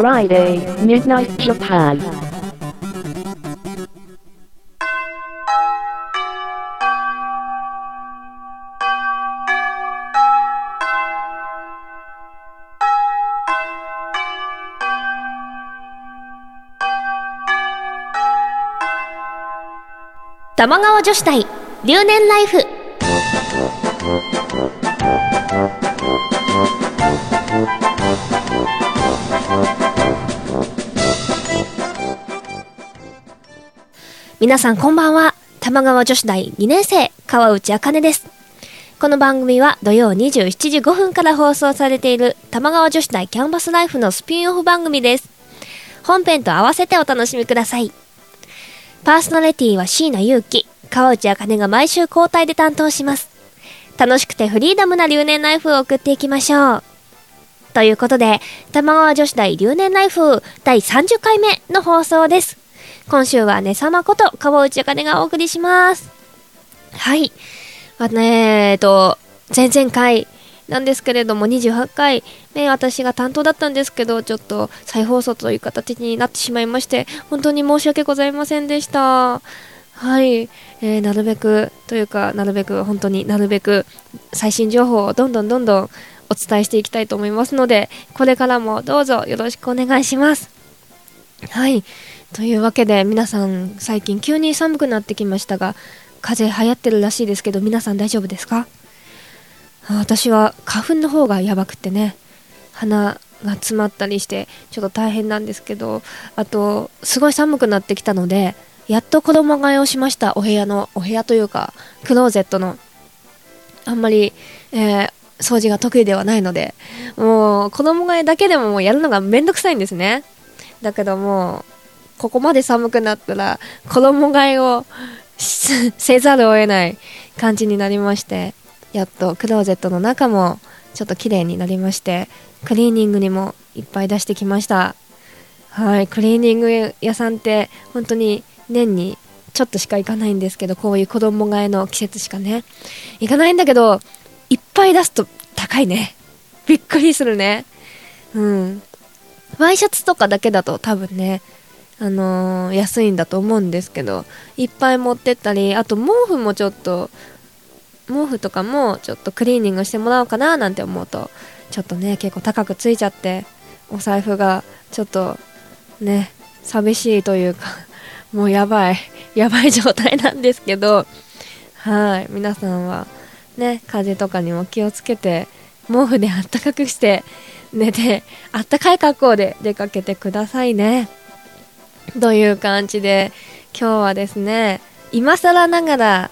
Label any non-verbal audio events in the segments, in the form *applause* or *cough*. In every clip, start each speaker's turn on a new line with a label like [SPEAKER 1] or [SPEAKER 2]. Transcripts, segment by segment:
[SPEAKER 1] Friday, Midnight Japan.
[SPEAKER 2] 玉川女子大留年ライフ皆さんこんばんは玉川女子大2年生川内茜ですこの番組は土曜27時5分から放送されている玉川女子大キャンバスライフのスピンオフ番組です本編と合わせてお楽しみくださいパーソナリティは椎名祐希、川内茜が毎週交代で担当します。楽しくてフリーダムな留年ライフを送っていきましょう。ということで、玉川女子大留年ライフ第30回目の放送です。今週はねさまこと川内茜がお送りします。はい。あねえっと、前々回なんですけれども、28回目私が担当だったんですけど、ちょっと再放送という形になってしまいまして、本当に申し訳ございませんでした。はい、えーなるべくというか、なるべく本当になるべく最新情報をどんどんどんどんお伝えしていきたいと思いますので、これからもどうぞよろしくお願いします。はい。というわけで皆さん最近急に寒くなってきましたが風邪流行ってるらしいですけど皆さん大丈夫ですか？私は花粉の方がやばくてね鼻が詰まったりしてちょっと大変なんですけどあとすごい寒くなってきたのでやっと衣替えをしましたお部屋のお部屋というかクローゼットの。あんまり、えー掃除が得意ではないのでもう衣替えだけでももうやるのがめんどくさいんですね。だけどもここまで寒くなったら衣替えをせざるを得ない感じになりましてやっとクローゼットの中もちょっと綺麗になりましてクリーニングにもいっぱい出してきました。はいクリーニング屋さんって本当に年にちょっとしか行かないんですけどこういう子供替えの季節しかね行かないんだけどいっぱい出すと高いね。びっくりするね。うん。ワイシャツとかだけだと多分ねあのー安いんだと思うんですけどいっぱい持ってったりあと毛布もちょっと毛布とかもちょっとクリーニングしてもらおうかななんて思うとちょっとね結構高くついちゃってお財布がちょっとね寂しいというか *laughs* もうやばいやばい状態なんですけどはい皆さんはね風邪とかにも気をつけて毛布であったかくして寝てあったかい格好で出かけてくださいね。という感じで今日はですね今更ながら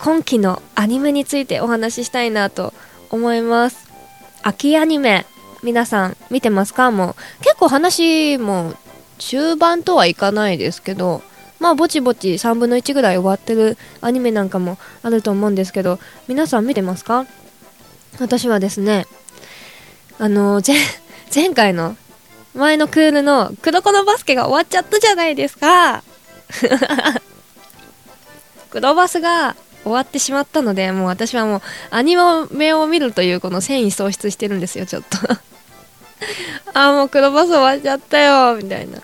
[SPEAKER 2] 今期のアニメについてお話ししたいなと思います。秋アニメ皆さん見てますか？もう結構話も中盤とはいかないですけどまあぼちぼち3分の1ぐらい終わってるアニメなんかもあると思うんですけど皆さん見てますか？私はですねあの前 *laughs* 前回の前のクールの黒子のバスケが終わっちゃったじゃないですか。*laughs* 黒バスが終わってしまったのでもう私はもうアニメを見るというこの繊維喪失してるんですよちょっと。*laughs* あーもう黒バス終わっちゃったよみたいな。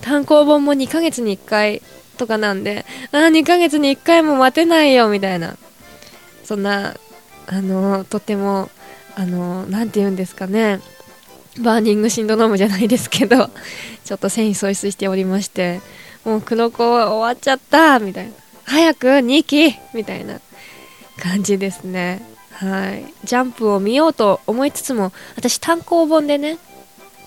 [SPEAKER 2] 単行本も2ヶ月に1回とかなんであー2ヶ月に1回も待てないよみたいな。そんなあのとてもあのなんて言うんですかね。バーニングシンドロームじゃないですけど *laughs* ちょっと繊維喪失しておりましてもう黒子終わっちゃったみたいな。早く2期みたいな感じですね。はい。ジャンプを見ようと思いつつも私単行本でね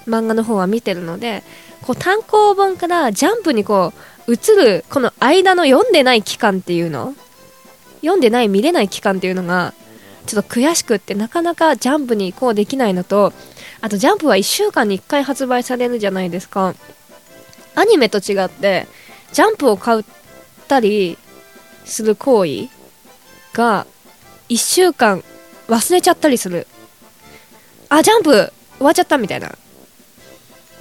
[SPEAKER 2] 漫画の方は見てるのでこう単行本からジャンプにこう移るこの間の読んでない期間っていうの読んでない見れない期間っていうのがちょっと悔しくってなかなかジャンプに移行できないのとあとジャンプは1週間に1回発売されるじゃないですか。アニメと違ってジャンプを買ったりする行為が1週間忘れちゃったりする。あジャンプ終わっちゃったみたいな。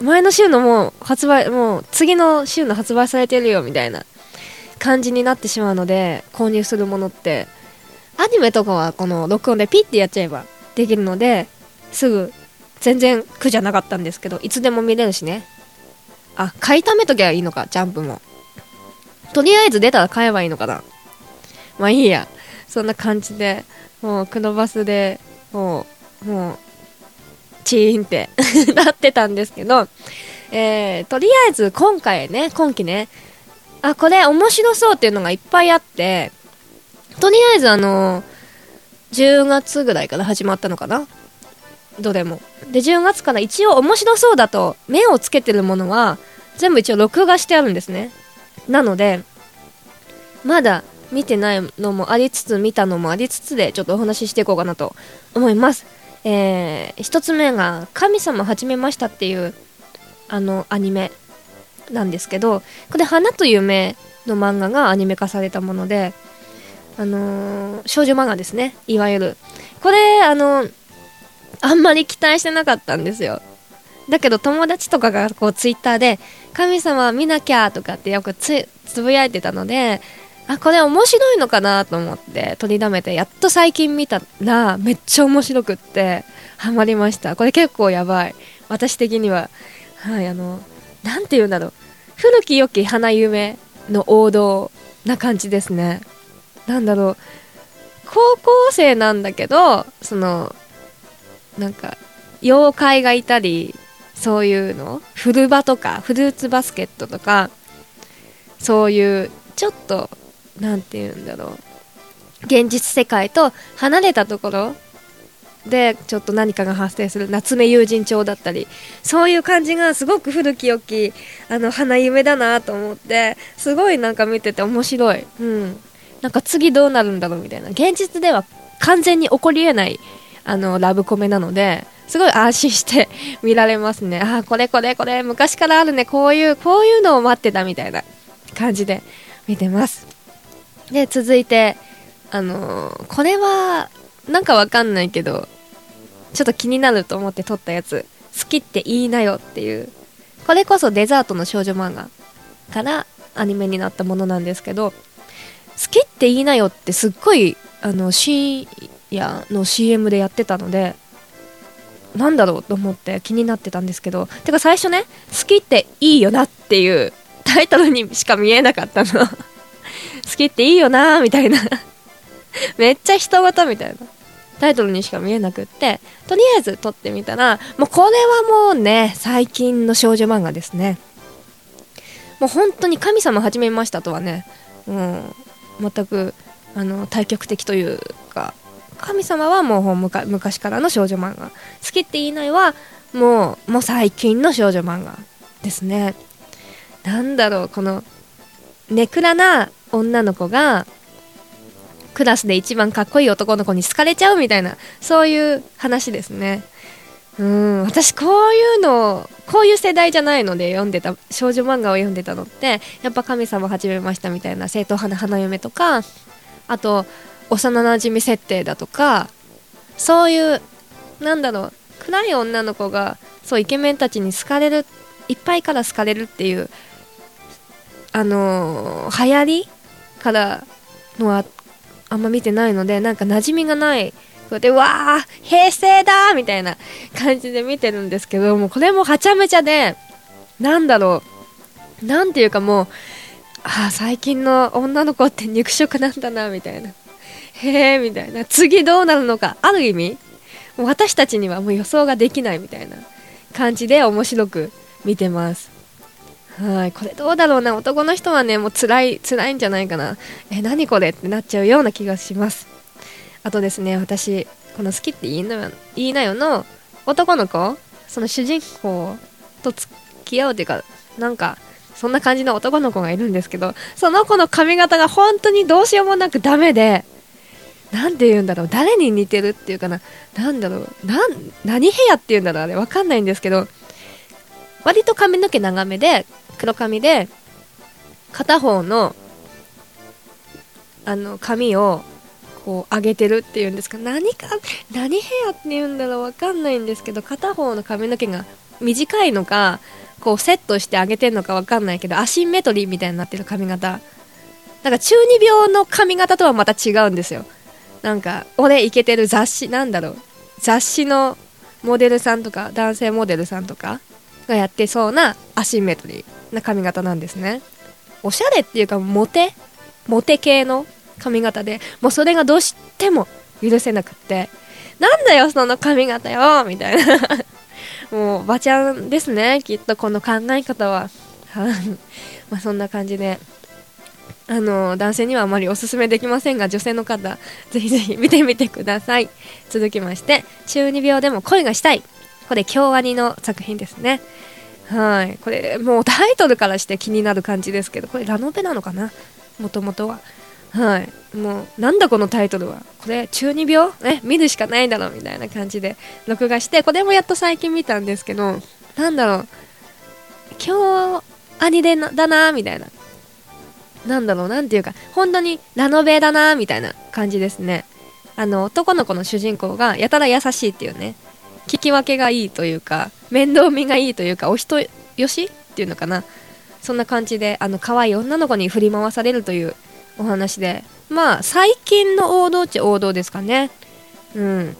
[SPEAKER 2] 前の週のもう発売もう次の週の発売されてるよみたいな感じになってしまうので購入するものって。アニメとかはこの録音でピッてやっちゃえばできるのですぐ全然苦じゃなかったんですけどいつでも見れるしね。あ買いためときゃいいのかジャンプも。とりあえず出たら買えばいいのかな。まあいいや。そんな感じでもうクノバスでもうもうチーンって *laughs* なってたんですけど、えー、とりあえず今回ね今期ねあこれ面白そうっていうのがいっぱいあってとりあえずあの10月ぐらいから始まったのかな。どれも。で10月から一応面白そうだと目をつけてるものは全部一応録画してあるんですね。なのでまだ見てないのもありつつ見たのもありつつでちょっとお話ししていこうかなと思います。えー、一つ目が「神様始めました」っていうあのアニメなんですけどこれ「花と夢」の漫画がアニメ化されたものであのー、少女漫画ですね。いわゆる。これあのあんまり期待してなかったんですよ。だけど友達とかがこうツイッターで「神様見なきゃ」とかってよくつぶやいてたのであこれ面白いのかなと思って取りだめてやっと最近見たらめっちゃ面白くってハマりました。これ結構やばい。私的には。はいあの何て言うんだろう。古き良き花夢の王道な感じですね。なんだろう。高校生なんだけどそのなんか妖怪がいたりそういうの？古場とかフルーツバスケットとかそういうちょっと何て言うんだろう。現実世界と離れたところでちょっと何かが発生する。夏目友人帳だったり。そういう感じがすごく古き良きあの花夢だなと思ってすごいなんか見てて面白い、うん、なんか次どうなるんだろうみたいな。現実では完全に起こりえないあのラブコメなのですごい安心して見られますね。ああこれこれこれ昔からあるね。こういうこういうのを待ってたみたいな感じで見てます。で続いてあのー、これはなんかわかんないけどちょっと気になると思って撮ったやつ「好きっていいなよ」っていう。これこそデザートの少女漫画からアニメになったものなんですけど「好きっていいなよ」ってすっごいあの深夜の CM でやってたのでなんだろうと思って気になってたんですけどてか最初ね「好きっていいよな」っていう *laughs* タイトルにしか見えなかったの。*laughs* 好きっていいよなみたいな。*laughs* めっちゃ人型みたいな。タイトルにしか見えなくってとりあえず撮ってみたらもうこれはもうね最近の少女漫画ですね。もう本当に神様始めましたとはね、うん、全くあの対極的というか神様はもう昔からの少女漫画。好きって言いないはもうもう最近の少女漫画ですね。なんだろうこのネクラな女の子がクラスで一番かっこいい男の子に好かれちゃうみたいなそういう話ですね。うん私こういうのこういう世代じゃないので読んでた少女漫画を読んでたのってやっぱ神様始めましたみたいな正統派な花嫁とかあと幼なじみ設定だとかそういうなんだろう暗い女の子がそうイケメンたちに好かれるいっぱいから好かれるっていうあのー、流行りからのはあんま見てないのでなんか馴染みがないこうやわあ平成だみたいな感じで見てるんですけどもこれもはちゃめちゃでなんだろうなんていうかもうああ最近の女の子って肉食なんだなみたいな。へえみたいな。次どうなるのか。ある意味私たちにはもう予想ができないみたいな感じで面白く見てます。はい。これどうだろうな。男の人はねもう辛い辛いんじゃないかな。え何これってなっちゃうような気がします。あとですね私この好きって言いなよ言いなよの男の子その主人公と付き合うっていうかなんかそんな感じの男の子がいるんですけどその子の髪型が本当にどうしようもなくダメで何て言うんだろう。誰に似てるっていうかな。何だろう。何ヘアっていうんだろう。あれ分かんないんですけど。割と髪の毛長めで黒髪で片方のあの髪をこう上げてるっていうんですか。何か何ヘアって言うんだろう。分かんないんですけど片方の髪の毛が短いのかこうセットして上げてるのか分かんないけどアシンメトリーみたいになってる髪型。だか中二病の髪型とはまた違うんですよ。なんか俺イケてる雑誌なんだろう。雑誌のモデルさんとか男性モデルさんとかがやってそうなアシンメトリーな髪型なんですね。おしゃれっていうかモテモテ系の髪型でもうそれがどうしても許せなくって。なんだよその髪型よみたいな。*laughs* もうバちゃんですねきっとこの考え方は。*laughs* まあそんな感じで。あの男性にはあまりおすすめできませんが女性の方ぜひぜひ見てみてください。続きまして中二病でも恋がしたい。これ京アニの作品ですね。はい。これもうタイトルからして気になる感じですけどこれラノベなのかな？もともとは。はい。もうなんだこのタイトルは？これ中二病？え見るしかないだろうみたいな感じで録画してこれもやっと最近見たんですけどなんだろう。今日アニでだなみたいな。なんだろうなんていうか本当にラノベだなみたいな感じですね。あの男の子の主人公がやたら優しいっていうね聞き分けがいいというか面倒見がいいというかお人よしっていうのかな。そんな感じであの可愛い女の子に振り回されるというお話で。まあ最近の王道っちゃ王道ですかね。うん。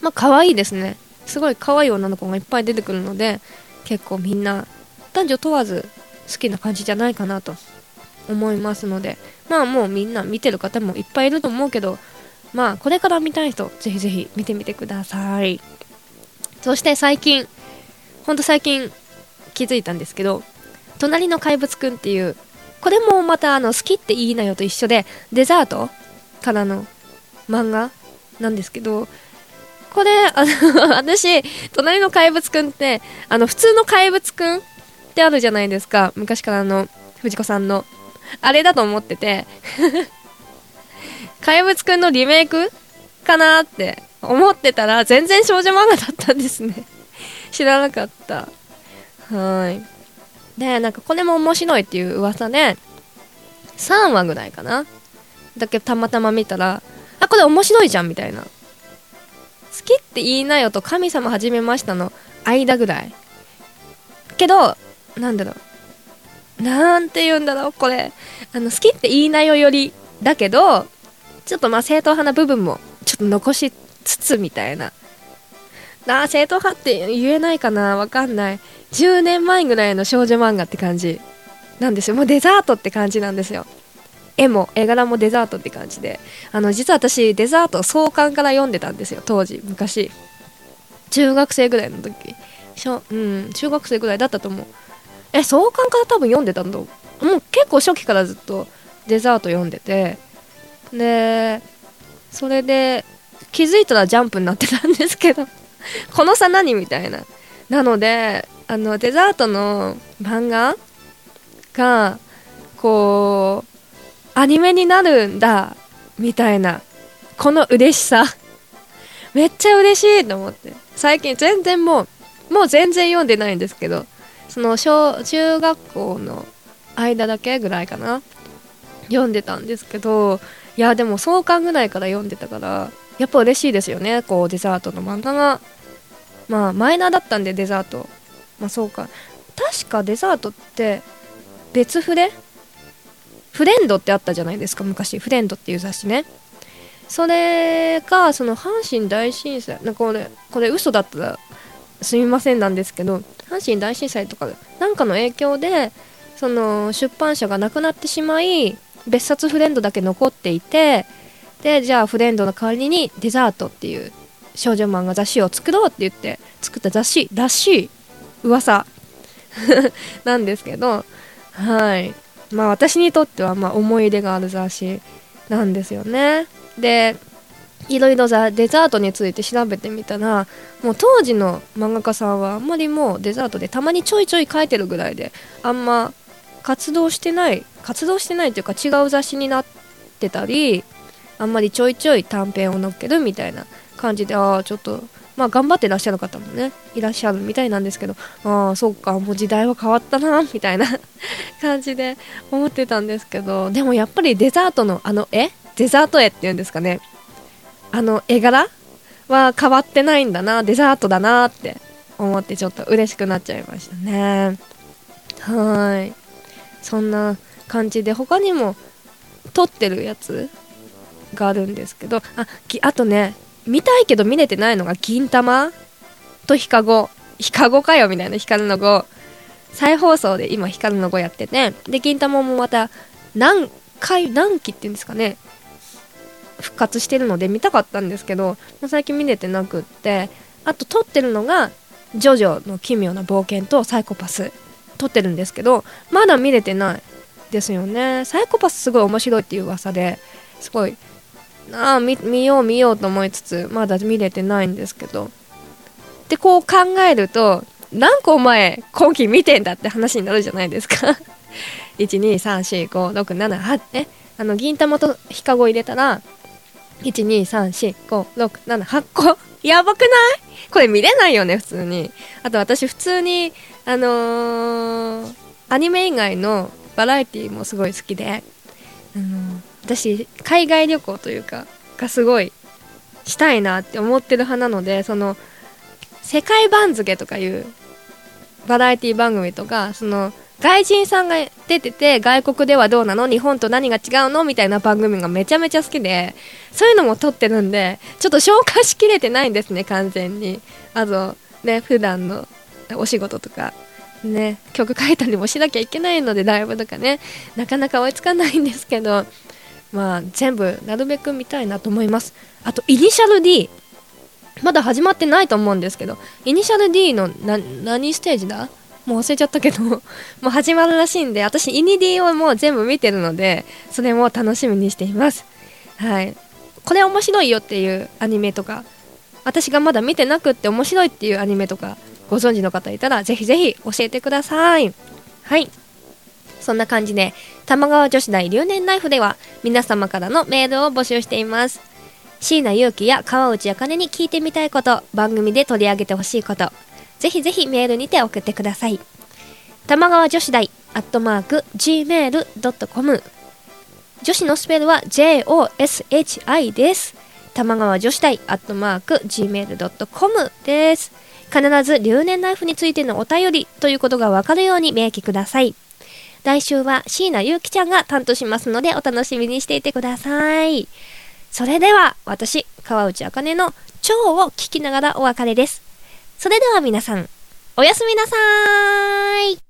[SPEAKER 2] まあ可愛いですね。すごい可愛い女の子がいっぱい出てくるので結構みんな男女問わず好きな感じじゃないかなと。思いますのでまあもうみんな見てる方もいっぱいいると思うけどまあこれから見たい人ぜひぜひ見てみてください。そして最近ほんと最近気づいたんですけど隣の怪物くんっていうこれもまたあの好きっていいなよと一緒でデザートからの漫画なんですけどこれあの *laughs* 私隣の怪物くんってあの普通の怪物くんってあるじゃないですか。昔からの藤子さんのあれだと思ってて。怪物くんのリメイクかなって思ってたら全然少女漫画だったんですね。*laughs* 知らなかった。はい。でなんかこれも面白いっていう噂で3話ぐらいかな。だけたまたま見たらあこれ面白いじゃんみたいな。好きって言いなよと神様始めましたの間ぐらい。けどなんだろう。なんて言うんだろうこれ。あの好きって言いなよよりだけどちょっとまあ正統派な部分もちょっと残しつつみたいな。あ正統派って言えないかなわかんない。10年前ぐらいの少女漫画って感じ。なんですよ。もうデザートって感じなんですよ。絵も絵柄もデザートって感じで。あの実は私デザート創刊から読んでたんですよ当時昔。中学生ぐらいの時。しょ、うん、中学生ぐらいだったと思う。え創刊から多分読んでたんだ。もう結構初期からずっとデザート読んでて。でそれで気づいたらジャンプになってたんですけど。*laughs* この差何みたいな。なのであのデザートの漫画がこうアニメになるんだみたいな。この嬉しさ。めっちゃ嬉しいと思って。最近全然もうもう全然読んでないんですけど。その小中学校の間だけぐらいかな。読んでたんですけどいやでも創刊ぐらいから読んでたからやっぱ嬉しいですよね。こうデザートの漫画が。まあマイナーだったんでデザート。まあそうか。確かデザートって別筆フレンドってあったじゃないですか昔。フレンドっていう雑誌ね。それがその阪神大震災なこれこれ嘘だったらすみませんなんですけど阪神大震災とかなんかの影響でその出版社がなくなってしまい別冊フレンドだけ残っていてでじゃあフレンドの代わりにデザートっていう少女漫画雑誌を作ろうって言って作った雑誌らしい噂 *laughs* なんですけどはい。まあ私にとってはまあ思い入れがある雑誌なんですよね。でいろいろデザートについて調べてみたらもう当時の漫画家さんはあんまりもうデザートでたまにちょいちょい書いてるぐらいであんま活動してない活動してないというか違う雑誌になってたりあんまりちょいちょい短編を載っけるみたいな感じでああちょっとまあ頑張ってらっしゃる方もねいらっしゃるみたいなんですけどああそっかもう時代は変わったなみたいな感じで思ってたんですけどでもやっぱりデザートのあの絵？デザート絵っていうんですかね。あの絵柄は変わってないんだなデザートだなって思ってちょっと嬉しくなっちゃいましたね。はい。そんな感じで他にも撮ってるやつがあるんですけどああとね見たいけど見れてないのが銀玉とヒカゴ。ヒカゴかよみたいな光の語再放送で今光の語やってて。で銀玉もまた何回何期っていうんですかね。復活してるので見たかったんですけど最近見れてなくってあと撮ってるのが「ジョジョの奇妙な冒険」と「サイコパス」撮ってるんですけどまだ見れてないですよね。サイコパスすごい面白いっていう噂ですごいああ見よう見ようと思いつつまだ見れてないんですけど。でこう考えると何個お前今期見てんだって話になるじゃないですか。1234567 8ねあの銀玉とヒカゴ入れたら12345678個やばくない？これ見れないよね普通に。あと私普通にあのー、アニメ以外のバラエティもすごい好きで、あのー、私海外旅行というかがすごいしたいなって思ってる派なのでその世界番付とかいうバラエティ番組とかその外人さんが出てて外国ではどうなの？日本と何が違うの？みたいな番組がめちゃめちゃ好きでそういうのも撮ってるんでちょっと消化しきれてないんですね完全に。あとね普段のお仕事とかね曲書いたりもしなきゃいけないのでライブとかねなかなか追いつかないんですけどまあ全部なるべく見たいなと思います。あとイニシャル D まだ始まってないと思うんですけどイニシャル D の何ステージだ？もう忘れちゃったけど *laughs* もう始まるらしいんで私イニディをもう全部見てるのでそれも楽しみにしています。はい。これ面白いよっていうアニメとか私がまだ見てなくって面白いっていうアニメとかご存知の方いたらぜひぜひ教えてください。はい。そんな感じで玉川女子大留年ナイフでは皆様からのメールを募集しています。椎名祐希や川内茜に聞いてみたいこと番組で取り上げてほしいことぜひぜひメールにて送ってください。玉川女子大アットマーク gmail.com 女子のスペルは JOSHI です。玉川女子大アットマーク gmail.com です。必ず留年ナイフについてのお便りということがわかるように明記ください。来週は椎名ゆうきちゃんが担当しますのでお楽しみにしていてください。それでは私、川内茜の蝶を聞きながらお別れです。それでは皆さん、おやすみなさーい。